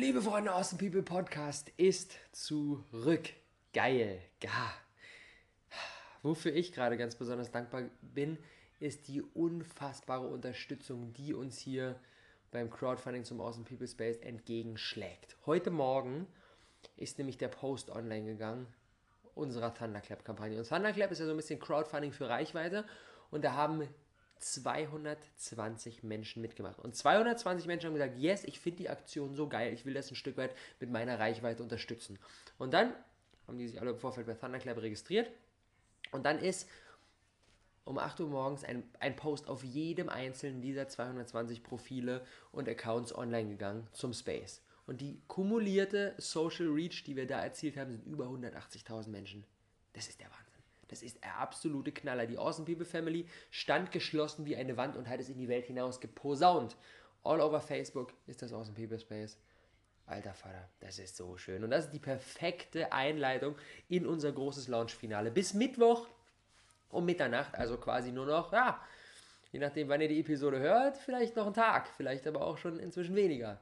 Liebe Freunde aus dem People Podcast ist zurück. Geil. Ja. Wofür ich gerade ganz besonders dankbar bin, ist die unfassbare Unterstützung, die uns hier beim Crowdfunding zum Awesome People Space entgegenschlägt. Heute Morgen ist nämlich der Post online gegangen unserer Thunderclap-Kampagne. Und Thunderclap ist ja so ein bisschen Crowdfunding für Reichweite und da haben 220 Menschen mitgemacht. Und 220 Menschen haben gesagt, yes, ich finde die Aktion so geil, ich will das ein Stück weit mit meiner Reichweite unterstützen. Und dann haben die sich alle im Vorfeld bei Thunderclap registriert und dann ist um 8 Uhr morgens ein, ein Post auf jedem einzelnen dieser 220 Profile und Accounts online gegangen zum Space. Und die kumulierte Social Reach, die wir da erzielt haben, sind über 180.000 Menschen. Das ist der Wahnsinn. Das ist der absolute Knaller. Die Awesome People Family stand geschlossen wie eine Wand und hat es in die Welt hinaus geposaunt. All over Facebook ist das Awesome People Space. Alter Vater, das ist so schön. Und das ist die perfekte Einleitung in unser großes Launch-Finale. Bis Mittwoch um Mitternacht, also quasi nur noch, ja, je nachdem, wann ihr die Episode hört, vielleicht noch einen Tag, vielleicht aber auch schon inzwischen weniger.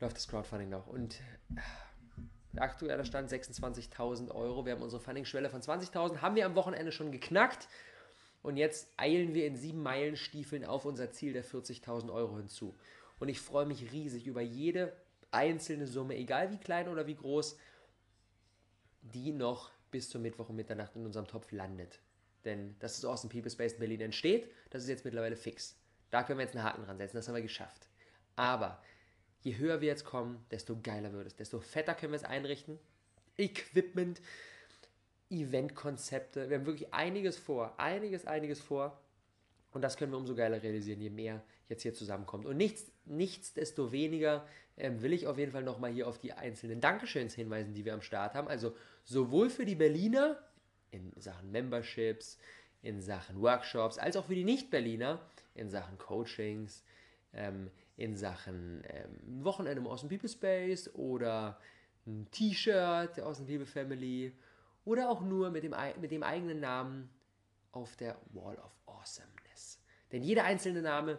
Läuft das Crowdfunding noch. Und aktueller Stand 26.000 Euro. Wir haben unsere Funding-Schwelle von 20.000, haben wir am Wochenende schon geknackt. Und jetzt eilen wir in sieben Meilenstiefeln auf unser Ziel der 40.000 Euro hinzu. Und ich freue mich riesig über jede einzelne Summe, egal wie klein oder wie groß, die noch bis zum Mittwoch um Mitternacht in unserem Topf landet. Denn das ist Awesome People Space in Berlin entsteht, das ist jetzt mittlerweile fix. Da können wir jetzt einen Haken dran setzen, das haben wir geschafft. Aber je höher wir jetzt kommen, desto geiler wird es, desto fetter können wir es einrichten. Equipment, Eventkonzepte, wir haben wirklich einiges vor, einiges, einiges vor. Und das können wir umso geiler realisieren, je mehr jetzt hier zusammenkommt. Und nichts, nichtsdestoweniger ähm, will ich auf jeden Fall nochmal hier auf die einzelnen Dankeschöns hinweisen, die wir am Start haben. Also sowohl für die Berliner in Sachen Memberships, in Sachen Workshops, als auch für die Nicht-Berliner in Sachen Coachings, ähm, in Sachen ähm, Wochenende im Awesome People Space oder ein T-Shirt der Awesome People Family oder auch nur mit dem, mit dem eigenen Namen auf der Wall of Awesomeness. Denn jeder einzelne Name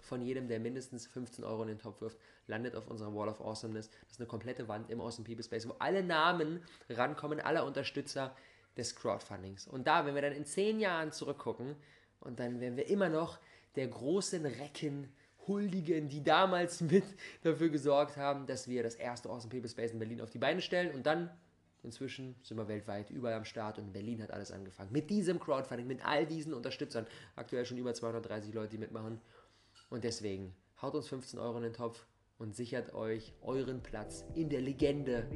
von jedem, der mindestens 15 Euro in den Topf wirft, landet auf unserer Wall of Awesomeness. Das ist eine komplette Wand im Awesome People Space, wo alle Namen rankommen, aller Unterstützer des Crowdfundings. Und da, wenn wir dann in zehn Jahren zurückgucken, und dann werden wir immer noch der großen Recken huldigen, die damals mit dafür gesorgt haben, dass wir das erste Awesome People Space in Berlin auf die Beine stellen und dann Inzwischen sind wir weltweit überall am Start und in Berlin hat alles angefangen. Mit diesem Crowdfunding, mit all diesen Unterstützern. Aktuell schon über 230 Leute, die mitmachen. Und deswegen haut uns 15 Euro in den Topf und sichert euch euren Platz in der Legende,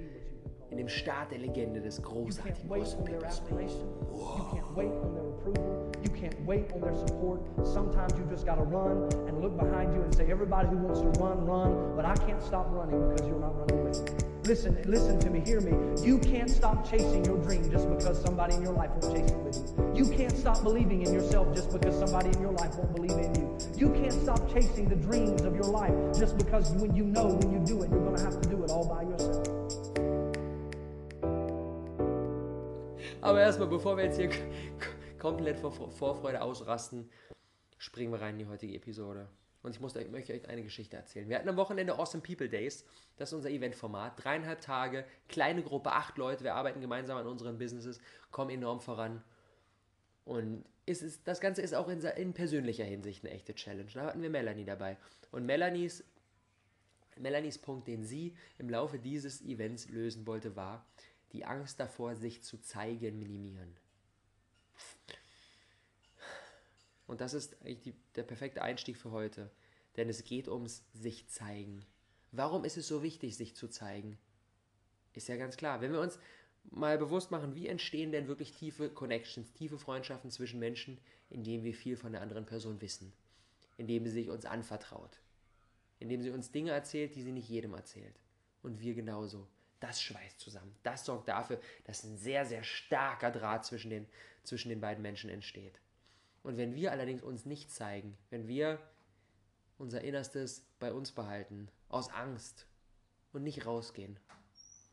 in dem Start der Legende des großartigen Awesome People Space. You can't wait on their support. Sometimes you just got to run and look behind you and say, everybody who wants to run, run. But I can't stop running because you're not running with me. Listen, listen to me, hear me. You can't stop chasing your dream just because somebody in your life won't chase it with you. You can't stop believing in yourself just because somebody in your life won't believe in you. You can't stop chasing the dreams of your life just because when you know when you do it, you're going to have to do it all by yourself. Aber erstmal, bevor wir jetzt hier komplett vor Vorfreude ausrasten, springen wir rein in die heutige Episode. Und ich muss, möchte euch eine Geschichte erzählen. Wir hatten am Wochenende Awesome People Days. Das ist unser Eventformat. Dreieinhalb Tage, kleine Gruppe, acht Leute. Wir arbeiten gemeinsam an unseren Businesses, kommen enorm voran. Und es ist, das Ganze ist auch in, in persönlicher Hinsicht eine echte Challenge. Da hatten wir Melanie dabei. Und Melanies, Melanies Punkt, den sie im Laufe dieses Events lösen wollte, war, die Angst davor, sich zu zeigen, minimieren. Und das ist eigentlich die, der perfekte Einstieg für heute. Denn es geht ums sich zeigen. Warum ist es so wichtig, sich zu zeigen? Ist ja ganz klar. Wenn wir uns mal bewusst machen, wie entstehen denn wirklich tiefe Connections, tiefe Freundschaften zwischen Menschen, indem wir viel von der anderen Person wissen, indem sie sich uns anvertraut, indem sie uns Dinge erzählt, die sie nicht jedem erzählt. Und wir genauso. Das schweißt zusammen. Das sorgt dafür, dass ein sehr, sehr starker Draht zwischen den, zwischen den beiden Menschen entsteht. Und wenn wir allerdings uns nicht zeigen, wenn wir unser Innerstes bei uns behalten, aus Angst und nicht rausgehen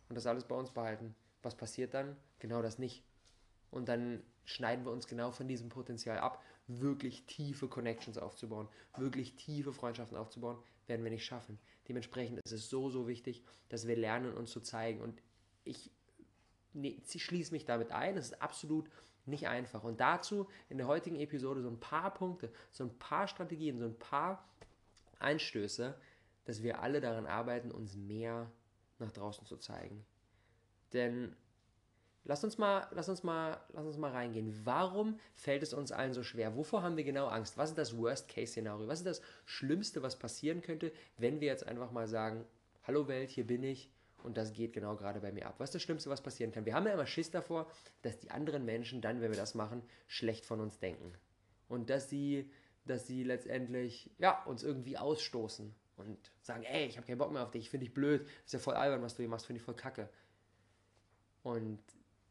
und das alles bei uns behalten, was passiert dann? Genau das nicht. Und dann schneiden wir uns genau von diesem Potenzial ab, wirklich tiefe Connections aufzubauen, wirklich tiefe Freundschaften aufzubauen, werden wir nicht schaffen. Dementsprechend ist es so, so wichtig, dass wir lernen, uns zu zeigen. Und ich nee, schließe mich damit ein. Es ist absolut nicht einfach. Und dazu in der heutigen Episode so ein paar Punkte, so ein paar Strategien, so ein paar Einstöße, dass wir alle daran arbeiten, uns mehr nach draußen zu zeigen. Denn lass uns mal, lass uns mal, lass uns mal reingehen. Warum fällt es uns allen so schwer? Wovor haben wir genau Angst? Was ist das Worst-Case-Szenario? Was ist das Schlimmste, was passieren könnte, wenn wir jetzt einfach mal sagen, hallo Welt, hier bin ich und das geht genau gerade bei mir ab. Was ist das Schlimmste, was passieren kann? Wir haben ja immer Schiss davor, dass die anderen Menschen dann, wenn wir das machen, schlecht von uns denken. Und dass sie, dass sie letztendlich, ja, uns irgendwie ausstoßen und sagen, ey, ich habe keinen Bock mehr auf dich, ich finde dich blöd, das ist ja voll albern, was du hier machst, finde ich voll kacke. Und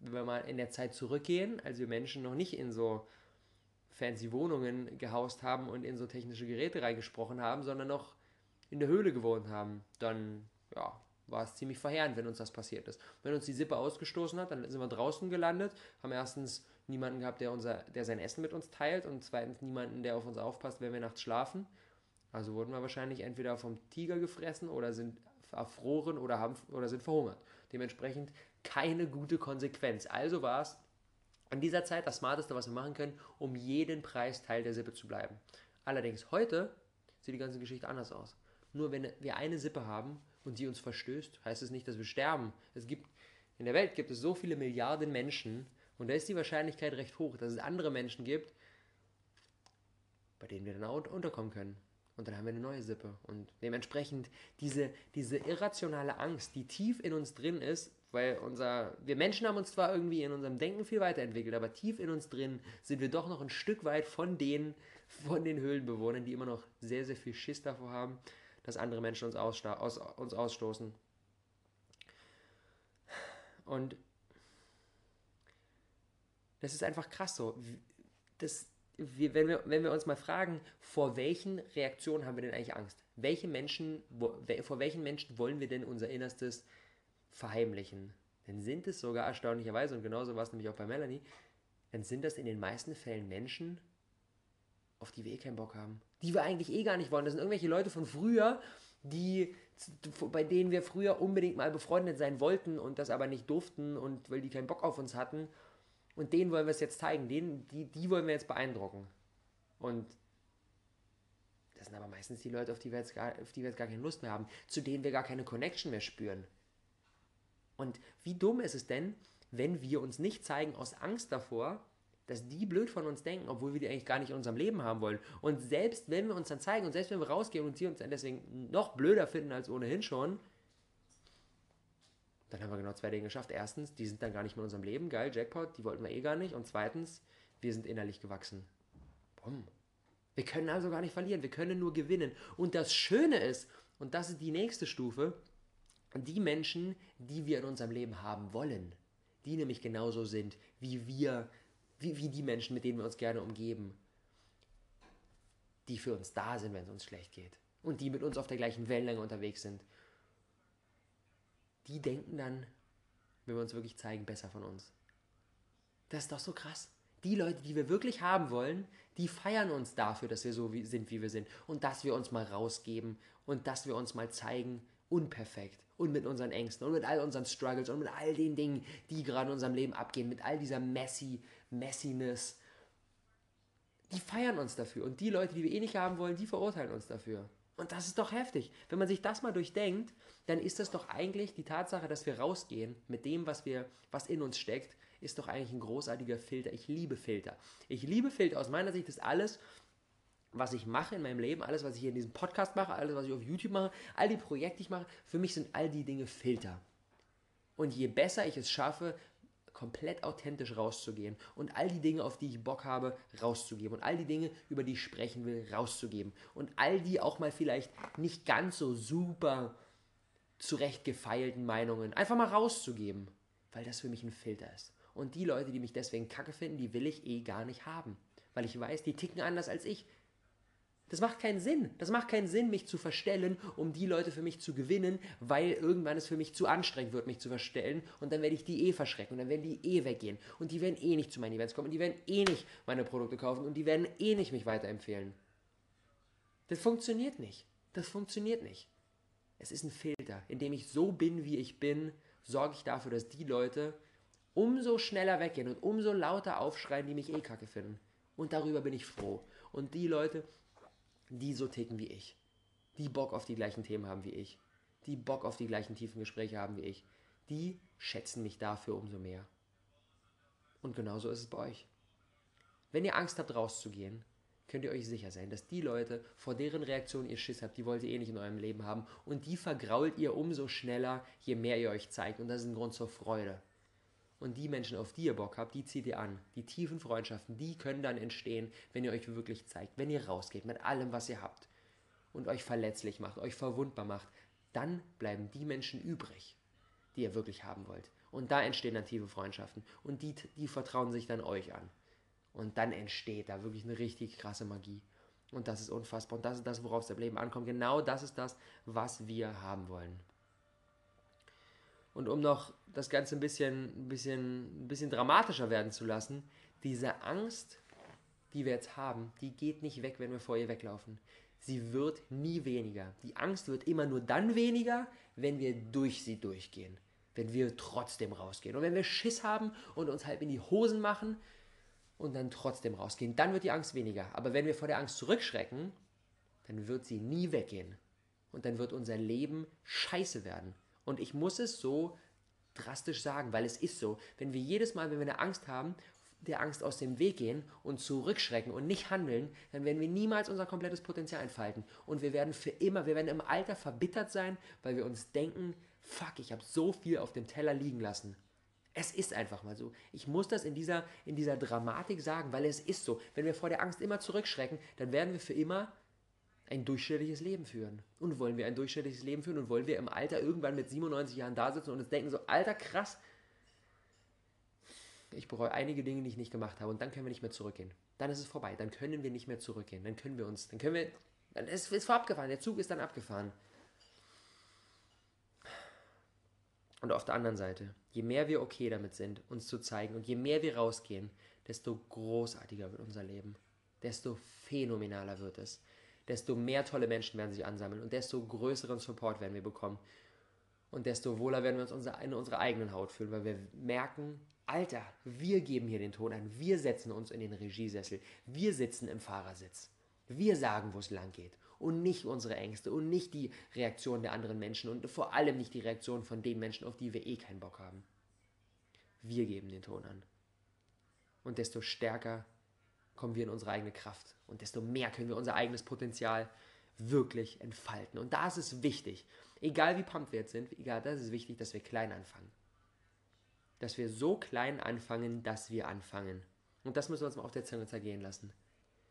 wenn wir mal in der Zeit zurückgehen, als wir Menschen noch nicht in so fancy Wohnungen gehaust haben und in so technische Geräte reingesprochen haben, sondern noch in der Höhle gewohnt haben, dann ja, war es ziemlich verheerend, wenn uns das passiert ist. Wenn uns die Sippe ausgestoßen hat, dann sind wir draußen gelandet, haben erstens niemanden gehabt, der, unser, der sein Essen mit uns teilt und zweitens niemanden, der auf uns aufpasst, wenn wir nachts schlafen. Also wurden wir wahrscheinlich entweder vom Tiger gefressen oder sind erfroren oder, haben, oder sind verhungert. Dementsprechend keine gute Konsequenz. Also war es in dieser Zeit das Smarteste, was wir machen können, um jeden Preis Teil der Sippe zu bleiben. Allerdings heute sieht die ganze Geschichte anders aus. Nur wenn wir eine Sippe haben und die uns verstößt, heißt es nicht, dass wir sterben. Es gibt in der Welt gibt es so viele Milliarden Menschen und da ist die Wahrscheinlichkeit recht hoch, dass es andere Menschen gibt, bei denen wir dann auch unterkommen können. Und dann haben wir eine neue Sippe. Und dementsprechend diese, diese irrationale Angst, die tief in uns drin ist, weil unser, wir Menschen haben uns zwar irgendwie in unserem Denken viel weiterentwickelt, aber tief in uns drin sind wir doch noch ein Stück weit von den, von den Höhlenbewohnern, die immer noch sehr, sehr viel Schiss davor haben, dass andere Menschen uns, aus, uns ausstoßen. Und das ist einfach krass so. Das, wir, wenn, wir, wenn wir uns mal fragen, vor welchen Reaktionen haben wir denn eigentlich Angst? Welche Menschen, wo, vor welchen Menschen wollen wir denn unser Innerstes verheimlichen? Dann sind es sogar erstaunlicherweise, und genauso war es nämlich auch bei Melanie, dann sind das in den meisten Fällen Menschen, auf die wir eh keinen Bock haben. Die wir eigentlich eh gar nicht wollen. Das sind irgendwelche Leute von früher, die, bei denen wir früher unbedingt mal befreundet sein wollten und das aber nicht durften und weil die keinen Bock auf uns hatten und denen wollen wir es jetzt zeigen, denen, die, die wollen wir jetzt beeindrucken. Und das sind aber meistens die Leute, auf die, wir jetzt gar, auf die wir jetzt gar keine Lust mehr haben, zu denen wir gar keine Connection mehr spüren. Und wie dumm ist es denn, wenn wir uns nicht zeigen aus Angst davor, dass die blöd von uns denken, obwohl wir die eigentlich gar nicht in unserem Leben haben wollen. Und selbst wenn wir uns dann zeigen und selbst wenn wir rausgehen und sie uns dann deswegen noch blöder finden als ohnehin schon, dann haben wir genau zwei Dinge geschafft. Erstens, die sind dann gar nicht mehr in unserem Leben. Geil, Jackpot, die wollten wir eh gar nicht. Und zweitens, wir sind innerlich gewachsen. Bumm. Wir können also gar nicht verlieren, wir können nur gewinnen. Und das Schöne ist, und das ist die nächste Stufe, die Menschen, die wir in unserem Leben haben wollen, die nämlich genauso sind, wie wir, wie, wie die Menschen, mit denen wir uns gerne umgeben, die für uns da sind, wenn es uns schlecht geht. Und die mit uns auf der gleichen Wellenlänge unterwegs sind die denken dann, wenn wir uns wirklich zeigen, besser von uns. Das ist doch so krass. Die Leute, die wir wirklich haben wollen, die feiern uns dafür, dass wir so wie, sind, wie wir sind. Und dass wir uns mal rausgeben und dass wir uns mal zeigen, unperfekt und mit unseren Ängsten und mit all unseren Struggles und mit all den Dingen, die gerade in unserem Leben abgehen, mit all dieser Messy, Messiness. Die feiern uns dafür. Und die Leute, die wir eh nicht haben wollen, die verurteilen uns dafür. Und das ist doch heftig. Wenn man sich das mal durchdenkt, dann ist das doch eigentlich die Tatsache, dass wir rausgehen mit dem, was wir, was in uns steckt, ist doch eigentlich ein großartiger Filter. Ich liebe Filter. Ich liebe Filter. Aus meiner Sicht ist alles, was ich mache in meinem Leben, alles, was ich hier in diesem Podcast mache, alles, was ich auf YouTube mache, all die Projekte, die ich mache, für mich sind all die Dinge Filter. Und je besser ich es schaffe, komplett authentisch rauszugehen und all die Dinge, auf die ich Bock habe, rauszugeben und all die Dinge, über die ich sprechen will, rauszugeben und all die auch mal vielleicht nicht ganz so super zurechtgefeilten Meinungen einfach mal rauszugeben, weil das für mich ein Filter ist. Und die Leute, die mich deswegen kacke finden, die will ich eh gar nicht haben, weil ich weiß, die ticken anders als ich. Das macht keinen Sinn. Das macht keinen Sinn, mich zu verstellen, um die Leute für mich zu gewinnen, weil irgendwann es für mich zu anstrengend wird, mich zu verstellen und dann werde ich die eh verschrecken und dann werden die eh weggehen und die werden eh nicht zu meinen Events kommen und die werden eh nicht meine Produkte kaufen und die werden eh nicht mich weiterempfehlen. Das funktioniert nicht. Das funktioniert nicht. Es ist ein Filter. Indem ich so bin, wie ich bin, sorge ich dafür, dass die Leute umso schneller weggehen und umso lauter aufschreien, die mich eh kacke finden. Und darüber bin ich froh. Und die Leute, die so ticken wie ich, die Bock auf die gleichen Themen haben wie ich, die Bock auf die gleichen tiefen Gespräche haben wie ich, die schätzen mich dafür umso mehr. Und genauso ist es bei euch. Wenn ihr Angst habt, rauszugehen, könnt ihr euch sicher sein, dass die Leute, vor deren Reaktion ihr Schiss habt, die wollt ihr eh nicht in eurem Leben haben und die vergrault ihr umso schneller, je mehr ihr euch zeigt. Und das ist ein Grund zur Freude. Und die Menschen, auf die ihr Bock habt, die zieht ihr an. Die tiefen Freundschaften, die können dann entstehen, wenn ihr euch wirklich zeigt, wenn ihr rausgeht mit allem, was ihr habt und euch verletzlich macht, euch verwundbar macht. Dann bleiben die Menschen übrig, die ihr wirklich haben wollt. Und da entstehen dann tiefe Freundschaften. Und die, die vertrauen sich dann euch an. Und dann entsteht da wirklich eine richtig krasse Magie. Und das ist unfassbar. Und das ist das, worauf es im Leben ankommt. Genau das ist das, was wir haben wollen. Und um noch das Ganze ein bisschen, ein bisschen, ein bisschen dramatischer werden zu lassen, diese Angst, die wir jetzt haben, die geht nicht weg, wenn wir vor ihr weglaufen. Sie wird nie weniger. Die Angst wird immer nur dann weniger, wenn wir durch sie durchgehen. Wenn wir trotzdem rausgehen. Und wenn wir Schiss haben und uns halb in die Hosen machen, und dann trotzdem rausgehen. Dann wird die Angst weniger. Aber wenn wir vor der Angst zurückschrecken, dann wird sie nie weggehen. Und dann wird unser Leben scheiße werden. Und ich muss es so drastisch sagen, weil es ist so. Wenn wir jedes Mal, wenn wir eine Angst haben, der Angst aus dem Weg gehen und zurückschrecken und nicht handeln, dann werden wir niemals unser komplettes Potenzial entfalten. Und wir werden für immer, wir werden im Alter verbittert sein, weil wir uns denken, fuck, ich habe so viel auf dem Teller liegen lassen. Es ist einfach mal so. Ich muss das in dieser, in dieser Dramatik sagen, weil es ist so. Wenn wir vor der Angst immer zurückschrecken, dann werden wir für immer ein durchschnittliches Leben führen. Und wollen wir ein durchschnittliches Leben führen und wollen wir im Alter irgendwann mit 97 Jahren da sitzen und uns denken so, alter krass, ich bereue einige Dinge, die ich nicht gemacht habe und dann können wir nicht mehr zurückgehen. Dann ist es vorbei, dann können wir nicht mehr zurückgehen. Dann können wir uns, dann können wir, dann ist es abgefahren, der Zug ist dann abgefahren. Und auf der anderen Seite, je mehr wir okay damit sind, uns zu zeigen und je mehr wir rausgehen, desto großartiger wird unser Leben. Desto phänomenaler wird es. Desto mehr tolle Menschen werden sich ansammeln und desto größeren Support werden wir bekommen. Und desto wohler werden wir uns in unserer eigenen Haut fühlen, weil wir merken, Alter, wir geben hier den Ton an, wir setzen uns in den Regiesessel, wir sitzen im Fahrersitz, wir sagen, wo es lang geht und nicht unsere Ängste und nicht die Reaktion der anderen Menschen und vor allem nicht die Reaktion von den Menschen, auf die wir eh keinen Bock haben. Wir geben den Ton an. Und desto stärker kommen wir in unsere eigene Kraft und desto mehr können wir unser eigenes Potenzial wirklich entfalten. Und da ist es wichtig, egal wie pumped wir jetzt sind, egal, da ist es wichtig, dass wir klein anfangen. Dass wir so klein anfangen, dass wir anfangen. Und das müssen wir uns mal auf der Zunge zergehen lassen.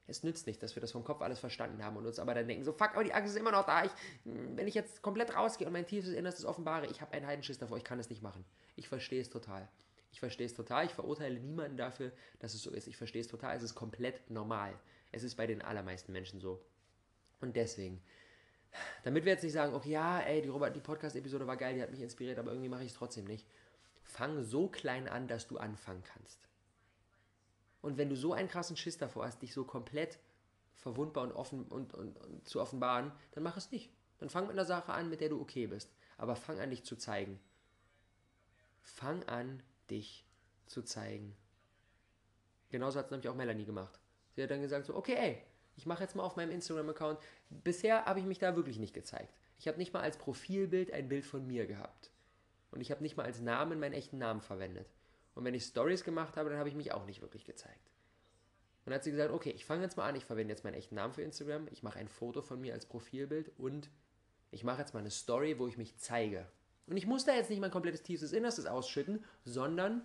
Es nützt nicht, dass wir das vom Kopf alles verstanden haben und uns aber dann denken, so fuck, aber die Angst ist immer noch da. Ich, wenn ich jetzt komplett rausgehe und mein tiefes Innerstes offenbare, ich habe einen Heidenschiss davor, ich kann es nicht machen. Ich verstehe es total. Ich verstehe es total. Ich verurteile niemanden dafür, dass es so ist. Ich verstehe es total. Es ist komplett normal. Es ist bei den allermeisten Menschen so. Und deswegen, damit wir jetzt nicht sagen, okay, ja, ey, die, die Podcast-Episode war geil, die hat mich inspiriert, aber irgendwie mache ich es trotzdem nicht. Fang so klein an, dass du anfangen kannst. Und wenn du so einen krassen Schiss davor hast, dich so komplett verwundbar und offen und, und, und zu offenbaren, dann mach es nicht. Dann fang mit einer Sache an, mit der du okay bist. Aber fang an, dich zu zeigen. Fang an, dich zu zeigen. Genauso hat es nämlich auch Melanie gemacht. Sie hat dann gesagt so, okay, ey, ich mache jetzt mal auf meinem Instagram-Account. Bisher habe ich mich da wirklich nicht gezeigt. Ich habe nicht mal als Profilbild ein Bild von mir gehabt. Und ich habe nicht mal als Namen meinen echten Namen verwendet. Und wenn ich Stories gemacht habe, dann habe ich mich auch nicht wirklich gezeigt. Dann hat sie gesagt, okay, ich fange jetzt mal an, ich verwende jetzt meinen echten Namen für Instagram, ich mache ein Foto von mir als Profilbild und ich mache jetzt mal eine Story, wo ich mich zeige. Und ich muss da jetzt nicht mein komplettes tiefstes Innerstes ausschütten, sondern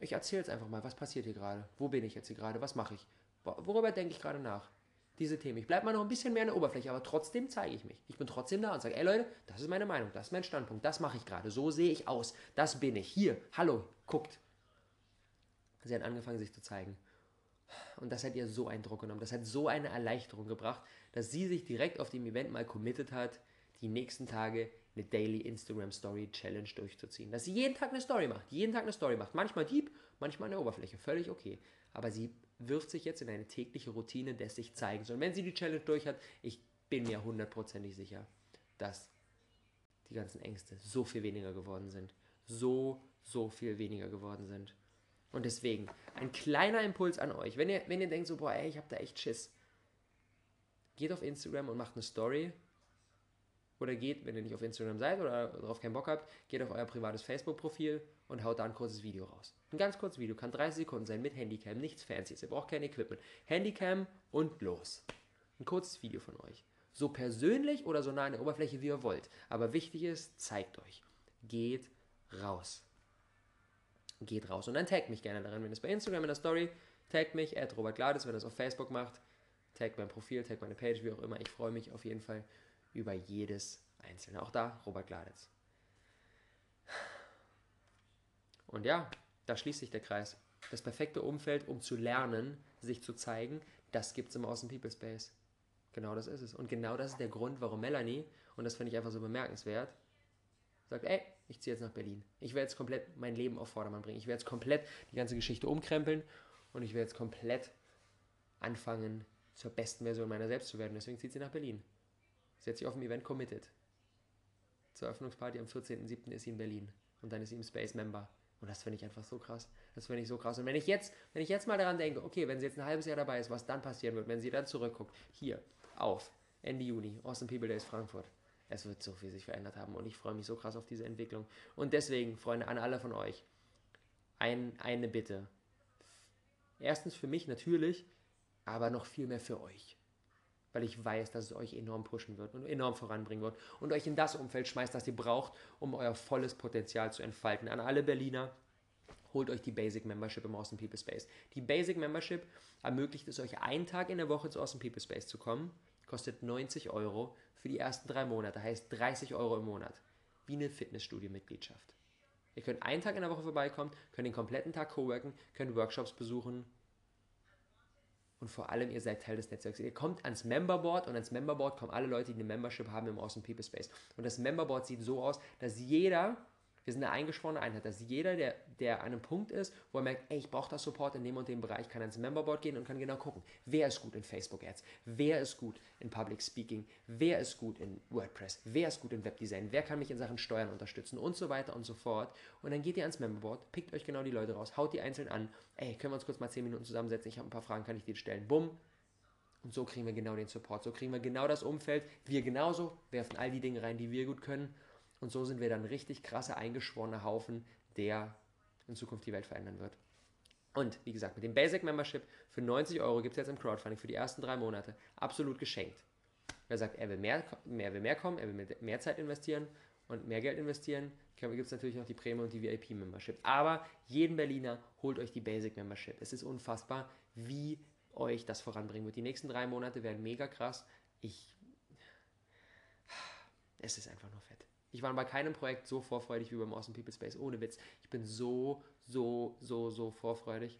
ich erzähle jetzt einfach mal, was passiert hier gerade? Wo bin ich jetzt hier gerade? Was mache ich? Worüber denke ich gerade nach? diese Themen. Ich bleibe mal noch ein bisschen mehr in der Oberfläche, aber trotzdem zeige ich mich. Ich bin trotzdem da und sage, ey Leute, das ist meine Meinung, das ist mein Standpunkt, das mache ich gerade, so sehe ich aus, das bin ich. Hier, hallo, guckt. Sie hat angefangen, sich zu zeigen. Und das hat ihr so einen Druck genommen, das hat so eine Erleichterung gebracht, dass sie sich direkt auf dem Event mal committed hat, die nächsten Tage eine Daily Instagram Story Challenge durchzuziehen. Dass sie jeden Tag eine Story macht, jeden Tag eine Story macht. Manchmal deep, manchmal an der Oberfläche, völlig okay. Aber sie wirft sich jetzt in eine tägliche Routine des sich zeigen. Und wenn sie die Challenge durch hat, ich bin mir hundertprozentig sicher, dass die ganzen Ängste so viel weniger geworden sind. So, so viel weniger geworden sind. Und deswegen, ein kleiner Impuls an euch. Wenn ihr, wenn ihr denkt so, boah, ey, ich hab da echt Schiss. Geht auf Instagram und macht eine Story. Oder geht, wenn ihr nicht auf Instagram seid oder darauf keinen Bock habt, geht auf euer privates Facebook-Profil und haut da ein kurzes Video raus. Ein ganz kurzes Video, kann 30 Sekunden sein mit Handycam, nichts Fancyes, ihr braucht kein Equipment. Handycam und los. Ein kurzes Video von euch. So persönlich oder so nah an der Oberfläche, wie ihr wollt. Aber wichtig ist, zeigt euch. Geht raus. Geht raus. Und dann taggt mich gerne daran, wenn es bei Instagram in der Story, taggt mich, at Robert Glades, wenn ihr es auf Facebook macht, taggt mein Profil, taggt meine Page, wie auch immer. Ich freue mich auf jeden Fall über jedes einzelne. Auch da, Robert Gladitz. Und ja, da schließt sich der Kreis. Das perfekte Umfeld, um zu lernen, sich zu zeigen, das gibt es im Awesome People Space. Genau das ist es. Und genau das ist der Grund, warum Melanie, und das finde ich einfach so bemerkenswert, sagt, ey, ich ziehe jetzt nach Berlin. Ich werde jetzt komplett mein Leben auf Vordermann bringen. Ich werde jetzt komplett die ganze Geschichte umkrempeln und ich werde jetzt komplett anfangen, zur besten Version meiner selbst zu werden. Deswegen zieht sie nach Berlin. Sie hat sich auf dem Event committed. Zur Eröffnungsparty am 14.07. ist sie in Berlin. Und dann ist sie im Space Member. Und das finde ich einfach so krass. Das finde ich so krass. Und wenn ich jetzt, wenn ich jetzt mal daran denke, okay, wenn sie jetzt ein halbes Jahr dabei ist, was dann passieren wird, wenn sie dann zurückguckt, hier, auf, Ende Juni, Awesome People Days Frankfurt. Es wird so viel sich verändert haben und ich freue mich so krass auf diese Entwicklung. Und deswegen, Freunde, an alle von euch, ein, eine Bitte. Erstens für mich natürlich, aber noch viel mehr für euch weil ich weiß, dass es euch enorm pushen wird und enorm voranbringen wird und euch in das Umfeld schmeißt, das ihr braucht, um euer volles Potenzial zu entfalten. An alle Berliner, holt euch die Basic Membership im Awesome People Space. Die Basic Membership ermöglicht es euch, einen Tag in der Woche zu Awesome People Space zu kommen. Kostet 90 Euro für die ersten drei Monate, heißt 30 Euro im Monat. Wie eine Fitnessstudio-Mitgliedschaft. Ihr könnt einen Tag in der Woche vorbeikommen, könnt den kompletten Tag co-worken, könnt Workshops besuchen, und vor allem, ihr seid Teil des Netzwerks. Ihr kommt ans Memberboard und ans Memberboard kommen alle Leute, die eine Membership haben im Awesome People Space. Und das Memberboard sieht so aus, dass jeder wir sind eine eingeschworene Einheit, dass jeder, der, der an einem Punkt ist, wo er merkt, ey, ich brauche das Support in dem und dem Bereich, kann ans Memberboard gehen und kann genau gucken, wer ist gut in Facebook-Ads, wer ist gut in Public Speaking, wer ist gut in WordPress, wer ist gut in Webdesign, wer kann mich in Sachen Steuern unterstützen und so weiter und so fort. Und dann geht ihr ans Memberboard, pickt euch genau die Leute raus, haut die einzeln an, ey, können wir uns kurz mal 10 Minuten zusammensetzen, ich habe ein paar Fragen, kann ich dir stellen, bumm. Und so kriegen wir genau den Support, so kriegen wir genau das Umfeld, wir genauso, werfen all die Dinge rein, die wir gut können und so sind wir dann richtig krasser, eingeschworener Haufen, der in Zukunft die Welt verändern wird. Und wie gesagt, mit dem Basic Membership für 90 Euro gibt es jetzt im Crowdfunding für die ersten drei Monate absolut geschenkt. Wer sagt, er will mehr, mehr, will mehr kommen, er will mehr Zeit investieren und mehr Geld investieren, gibt es natürlich noch die Prämie und die VIP-Membership. Aber jeden Berliner holt euch die Basic Membership. Es ist unfassbar, wie euch das voranbringen wird. Die nächsten drei Monate werden mega krass. Ich. Es ist einfach nur fett. Ich war bei keinem Projekt so vorfreudig wie beim Awesome People Space. Ohne Witz. Ich bin so, so, so, so vorfreudig.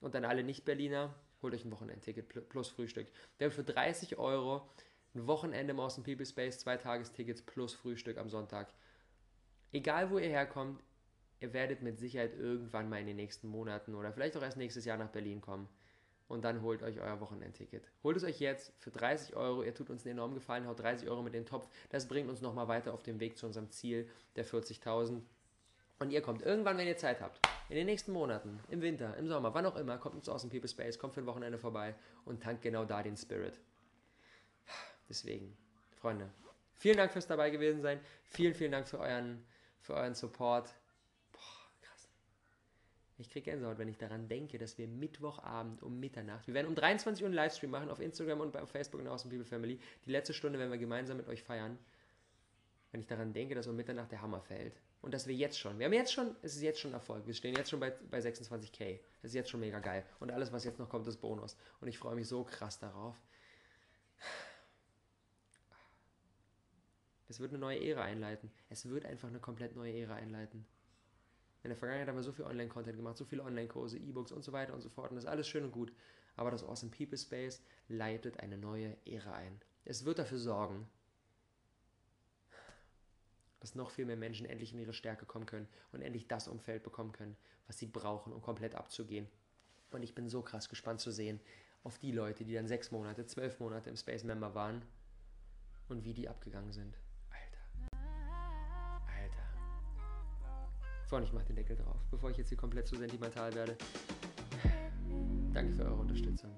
Und dann alle Nicht-Berliner, holt euch ein Wochenendticket plus Frühstück. Wir haben für 30 Euro ein Wochenende im Awesome People Space, zwei Tagestickets plus Frühstück am Sonntag. Egal wo ihr herkommt, ihr werdet mit Sicherheit irgendwann mal in den nächsten Monaten oder vielleicht auch erst nächstes Jahr nach Berlin kommen und dann holt euch euer Wochenendticket. Holt es euch jetzt für 30 Euro. Ihr tut uns einen enormen Gefallen, haut 30 Euro mit in den Topf. Das bringt uns nochmal weiter auf dem Weg zu unserem Ziel der 40.000. Und ihr kommt irgendwann, wenn ihr Zeit habt, in den nächsten Monaten, im Winter, im Sommer, wann auch immer, kommt uns aus dem People Space, kommt für ein Wochenende vorbei und tankt genau da den Spirit. Deswegen, Freunde, vielen Dank fürs dabei gewesen sein. Vielen, vielen Dank für euren, für euren Support. Ich kriege Gänsehaut, wenn ich daran denke, dass wir Mittwochabend um Mitternacht, wir werden um 23 Uhr einen Livestream machen auf Instagram und auf Facebook und aus dem People Family. Die letzte Stunde werden wir gemeinsam mit euch feiern. Wenn ich daran denke, dass um Mitternacht der Hammer fällt. Und dass wir jetzt schon, wir haben jetzt schon, es ist jetzt schon Erfolg. Wir stehen jetzt schon bei, bei 26k. Das ist jetzt schon mega geil. Und alles, was jetzt noch kommt, ist Bonus. Und ich freue mich so krass darauf. Es wird eine neue Ära einleiten. Es wird einfach eine komplett neue Ära einleiten. In der Vergangenheit haben wir so viel Online-Content gemacht, so viele Online-Kurse, E-Books und so weiter und so fort. Und das ist alles schön und gut. Aber das Awesome People Space leitet eine neue Ära ein. Es wird dafür sorgen, dass noch viel mehr Menschen endlich in ihre Stärke kommen können und endlich das Umfeld bekommen können, was sie brauchen, um komplett abzugehen. Und ich bin so krass gespannt zu sehen auf die Leute, die dann sechs Monate, zwölf Monate im Space Member waren und wie die abgegangen sind. Vorhin, ich mach den Deckel drauf, bevor ich jetzt hier komplett zu sentimental werde. Danke für eure Unterstützung.